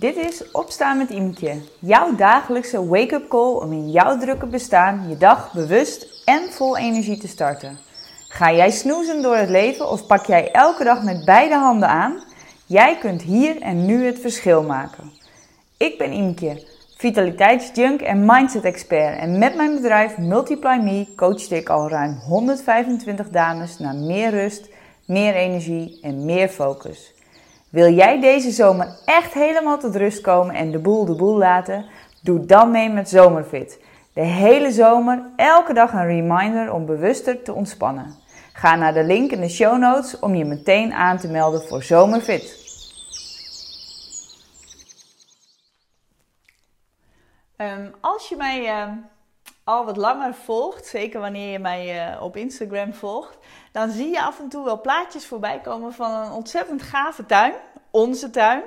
Dit is Opstaan met Imke, jouw dagelijkse wake-up call om in jouw drukke bestaan je dag bewust en vol energie te starten. Ga jij snoezen door het leven of pak jij elke dag met beide handen aan? Jij kunt hier en nu het verschil maken. Ik ben Imke, vitaliteitsjunk en mindset expert en met mijn bedrijf Multiply Me coach ik al ruim 125 dames naar meer rust, meer energie en meer focus. Wil jij deze zomer echt helemaal tot rust komen en de boel de boel laten? Doe dan mee met Zomerfit. De hele zomer elke dag een reminder om bewuster te ontspannen. Ga naar de link in de show notes om je meteen aan te melden voor Zomerfit. Um, als je mij uh, al wat langer volgt, zeker wanneer je mij uh, op Instagram volgt, dan zie je af en toe wel plaatjes voorbij komen van een ontzettend gave tuin, onze tuin.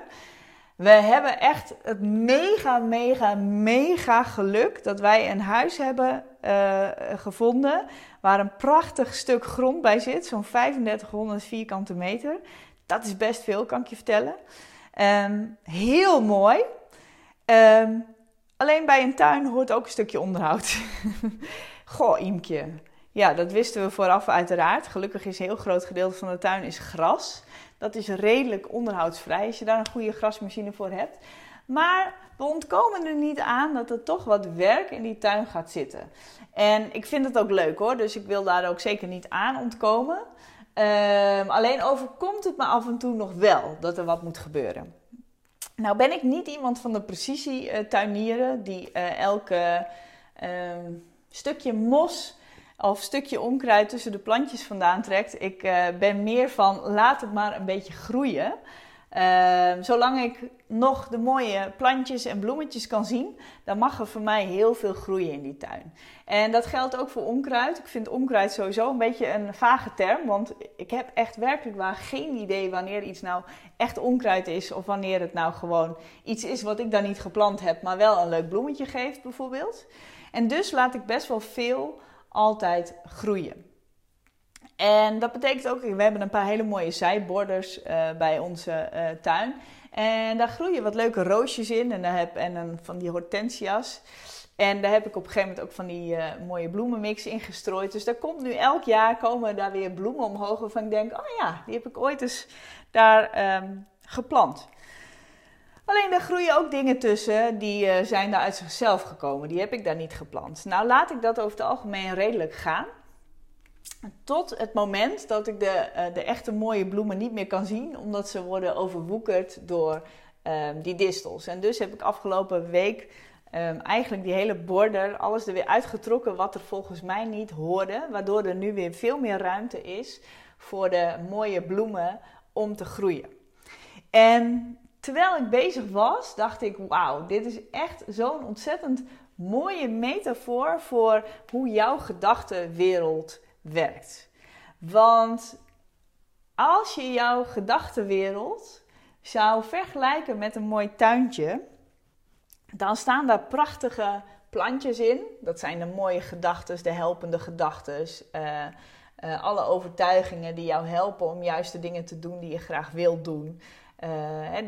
We hebben echt het mega, mega, mega geluk dat wij een huis hebben uh, gevonden waar een prachtig stuk grond bij zit, zo'n 3500 vierkante meter. Dat is best veel, kan ik je vertellen. Um, heel mooi. Um, alleen bij een tuin hoort ook een stukje onderhoud. Goh, Imke. Ja, dat wisten we vooraf uiteraard. Gelukkig is een heel groot gedeelte van de tuin is gras. Dat is redelijk onderhoudsvrij als je daar een goede grasmachine voor hebt. Maar we ontkomen er niet aan dat er toch wat werk in die tuin gaat zitten. En ik vind het ook leuk hoor, dus ik wil daar ook zeker niet aan ontkomen. Um, alleen overkomt het me af en toe nog wel dat er wat moet gebeuren. Nou ben ik niet iemand van de precisietuinieren die uh, elke um, stukje mos of stukje onkruid tussen de plantjes vandaan trekt. Ik uh, ben meer van laat het maar een beetje groeien. Uh, zolang ik nog de mooie plantjes en bloemetjes kan zien, dan mag er voor mij heel veel groeien in die tuin. En dat geldt ook voor onkruid. Ik vind onkruid sowieso een beetje een vage term, want ik heb echt werkelijk waar geen idee wanneer iets nou echt onkruid is of wanneer het nou gewoon iets is wat ik dan niet geplant heb, maar wel een leuk bloemetje geeft bijvoorbeeld. En dus laat ik best wel veel altijd groeien. En dat betekent ook, we hebben een paar hele mooie zijborders uh, bij onze uh, tuin. En daar groeien wat leuke roosjes in en, daar heb, en een, van die hortensia's. En daar heb ik op een gegeven moment ook van die uh, mooie bloemenmix in gestrooid. Dus daar komt nu elk jaar komen daar weer bloemen omhoog waarvan ik denk, oh ja, die heb ik ooit eens daar um, geplant. Alleen daar groeien ook dingen tussen die zijn daar uit zichzelf gekomen. Die heb ik daar niet geplant. Nou laat ik dat over het algemeen redelijk gaan. Tot het moment dat ik de, uh, de echte mooie bloemen niet meer kan zien, omdat ze worden overwoekerd door um, die distels. En dus heb ik afgelopen week um, eigenlijk die hele border, alles er weer uitgetrokken wat er volgens mij niet hoorde. Waardoor er nu weer veel meer ruimte is voor de mooie bloemen om te groeien. En terwijl ik bezig was, dacht ik: wauw, dit is echt zo'n ontzettend mooie metafoor voor hoe jouw gedachtenwereld werkt. Want als je jouw gedachtenwereld zou vergelijken met een mooi tuintje, dan staan daar prachtige plantjes in. Dat zijn de mooie gedachten, de helpende gedachten. Uh, uh, alle overtuigingen die jou helpen om juist de dingen te doen die je graag wilt doen. Uh,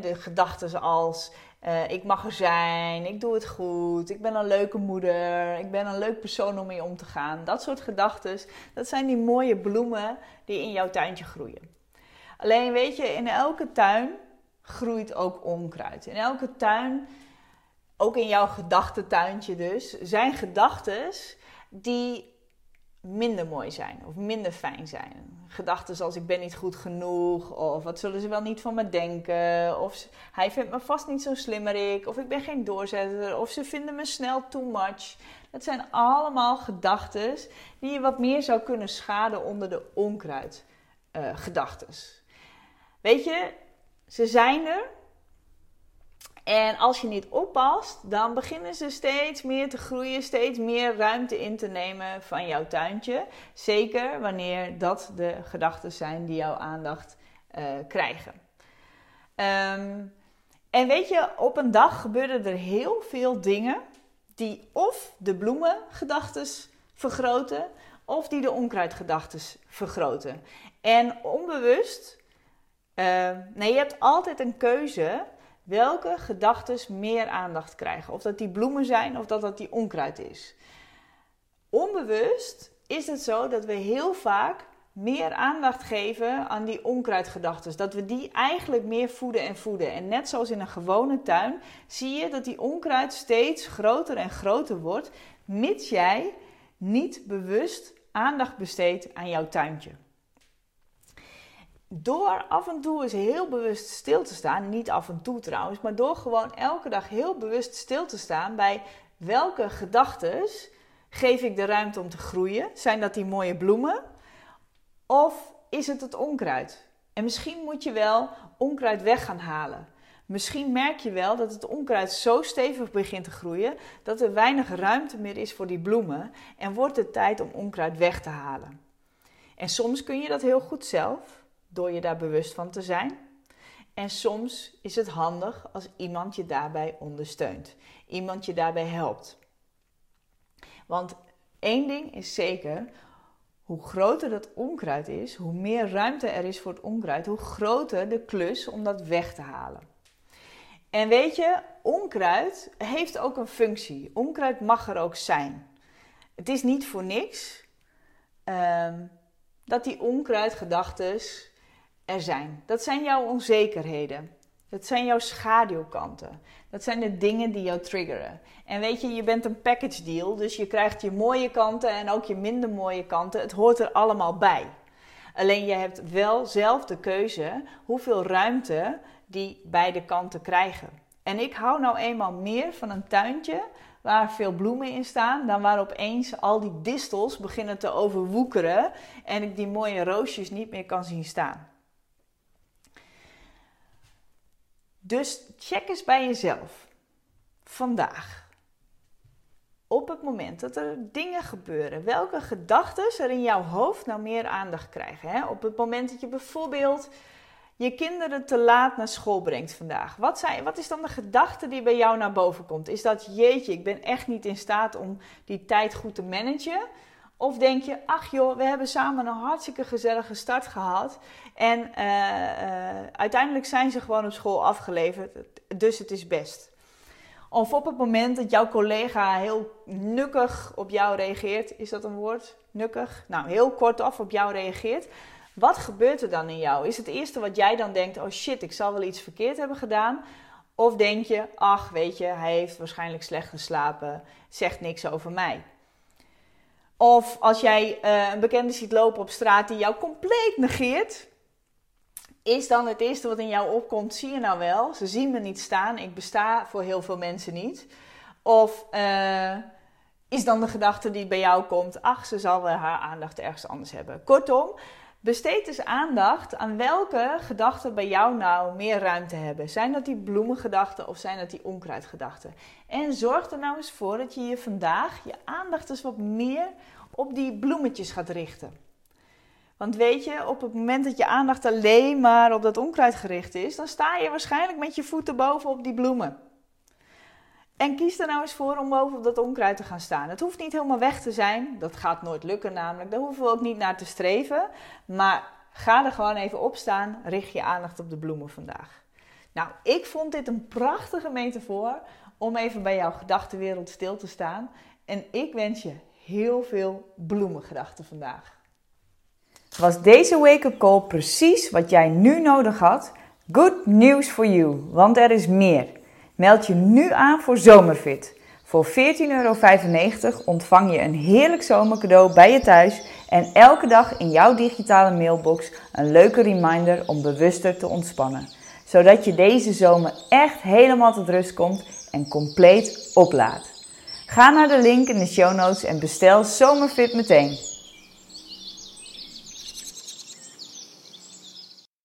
de gedachten als uh, ik mag er zijn, ik doe het goed, ik ben een leuke moeder, ik ben een leuk persoon om mee om te gaan. Dat soort gedachten, dat zijn die mooie bloemen die in jouw tuintje groeien. Alleen weet je, in elke tuin groeit ook onkruid. In elke tuin, ook in jouw gedachtentuintje dus, zijn gedachten die minder mooi zijn of minder fijn zijn. Gedachten zoals ik ben niet goed genoeg of wat zullen ze wel niet van me denken of hij vindt me vast niet zo slimmerik of ik ben geen doorzetter of ze vinden me snel too much. Dat zijn allemaal gedachten die je wat meer zou kunnen schaden onder de onkruid uh, Weet je, ze zijn er, en als je niet oppast, dan beginnen ze steeds meer te groeien, steeds meer ruimte in te nemen van jouw tuintje. Zeker wanneer dat de gedachten zijn die jouw aandacht uh, krijgen. Um, en weet je, op een dag gebeuren er heel veel dingen die of de bloemengedachten vergroten, of die de onkruidgedachten vergroten. En onbewust, uh, nee, je hebt altijd een keuze welke gedachten meer aandacht krijgen. Of dat die bloemen zijn of dat dat die onkruid is. Onbewust is het zo dat we heel vaak meer aandacht geven aan die onkruidgedachten. Dat we die eigenlijk meer voeden en voeden. En net zoals in een gewone tuin zie je dat die onkruid steeds groter en groter wordt, mits jij niet bewust aandacht besteedt aan jouw tuintje. Door af en toe eens heel bewust stil te staan, niet af en toe trouwens, maar door gewoon elke dag heel bewust stil te staan bij welke gedachten geef ik de ruimte om te groeien? Zijn dat die mooie bloemen? Of is het het onkruid? En misschien moet je wel onkruid weg gaan halen. Misschien merk je wel dat het onkruid zo stevig begint te groeien dat er weinig ruimte meer is voor die bloemen en wordt het tijd om onkruid weg te halen. En soms kun je dat heel goed zelf, door je daar bewust van te zijn. En soms is het handig als iemand je daarbij ondersteunt, iemand je daarbij helpt. Want één ding is zeker: hoe groter dat onkruid is, hoe meer ruimte er is voor het onkruid, hoe groter de klus om dat weg te halen. En weet je, onkruid heeft ook een functie. Onkruid mag er ook zijn. Het is niet voor niks um, dat die onkruidgedachten er zijn. Dat zijn jouw onzekerheden. Dat zijn jouw schaduwkanten. Dat zijn de dingen die jou triggeren. En weet je, je bent een package deal, dus je krijgt je mooie kanten en ook je minder mooie kanten. Het hoort er allemaal bij. Alleen je hebt wel zelf de keuze hoeveel ruimte die beide kanten krijgen. En ik hou nou eenmaal meer van een tuintje waar veel bloemen in staan, dan waar opeens al die distels beginnen te overwoekeren en ik die mooie roosjes niet meer kan zien staan. Dus check eens bij jezelf. Vandaag. Op het moment dat er dingen gebeuren, welke gedachten er in jouw hoofd nou meer aandacht krijgen? Hè? Op het moment dat je bijvoorbeeld je kinderen te laat naar school brengt vandaag. Wat, zijn, wat is dan de gedachte die bij jou naar boven komt? Is dat jeetje, ik ben echt niet in staat om die tijd goed te managen? Of denk je, ach joh, we hebben samen een hartstikke gezellige start gehad. En uh, uh, uiteindelijk zijn ze gewoon op school afgeleverd, dus het is best. Of op het moment dat jouw collega heel nukkig op jou reageert, is dat een woord? Nukkig? Nou, heel kortaf op jou reageert. Wat gebeurt er dan in jou? Is het eerste wat jij dan denkt, oh shit, ik zal wel iets verkeerd hebben gedaan? Of denk je, ach weet je, hij heeft waarschijnlijk slecht geslapen, zegt niks over mij. Of als jij uh, een bekende ziet lopen op straat die jou compleet negeert, is dan het eerste wat in jou opkomt, zie je nou wel, ze zien me niet staan, ik besta voor heel veel mensen niet. Of uh, is dan de gedachte die bij jou komt, ach, ze zal wel haar aandacht ergens anders hebben. Kortom, besteed dus aandacht aan welke gedachten bij jou nou meer ruimte hebben. Zijn dat die bloemengedachten of zijn dat die onkruidgedachten? En zorg er nou eens voor dat je je vandaag je aandacht eens wat meer op die bloemetjes gaat richten. Want weet je, op het moment dat je aandacht alleen maar op dat onkruid gericht is, dan sta je waarschijnlijk met je voeten boven op die bloemen. En kies er nou eens voor om boven op dat onkruid te gaan staan. Het hoeft niet helemaal weg te zijn. Dat gaat nooit lukken namelijk. Daar hoeven we ook niet naar te streven. Maar ga er gewoon even op staan. Richt je aandacht op de bloemen vandaag. Nou, ik vond dit een prachtige metafoor om even bij jouw gedachtenwereld stil te staan. En ik wens je heel veel bloemengedachten vandaag. Was deze wake-up call precies wat jij nu nodig had? Good news for you, want er is meer. Meld je nu aan voor Zomerfit. Voor 14,95 euro ontvang je een heerlijk zomercadeau bij je thuis en elke dag in jouw digitale mailbox een leuke reminder om bewuster te ontspannen. Zodat je deze zomer echt helemaal tot rust komt en compleet oplaadt. Ga naar de link in de show notes en bestel Zomerfit meteen.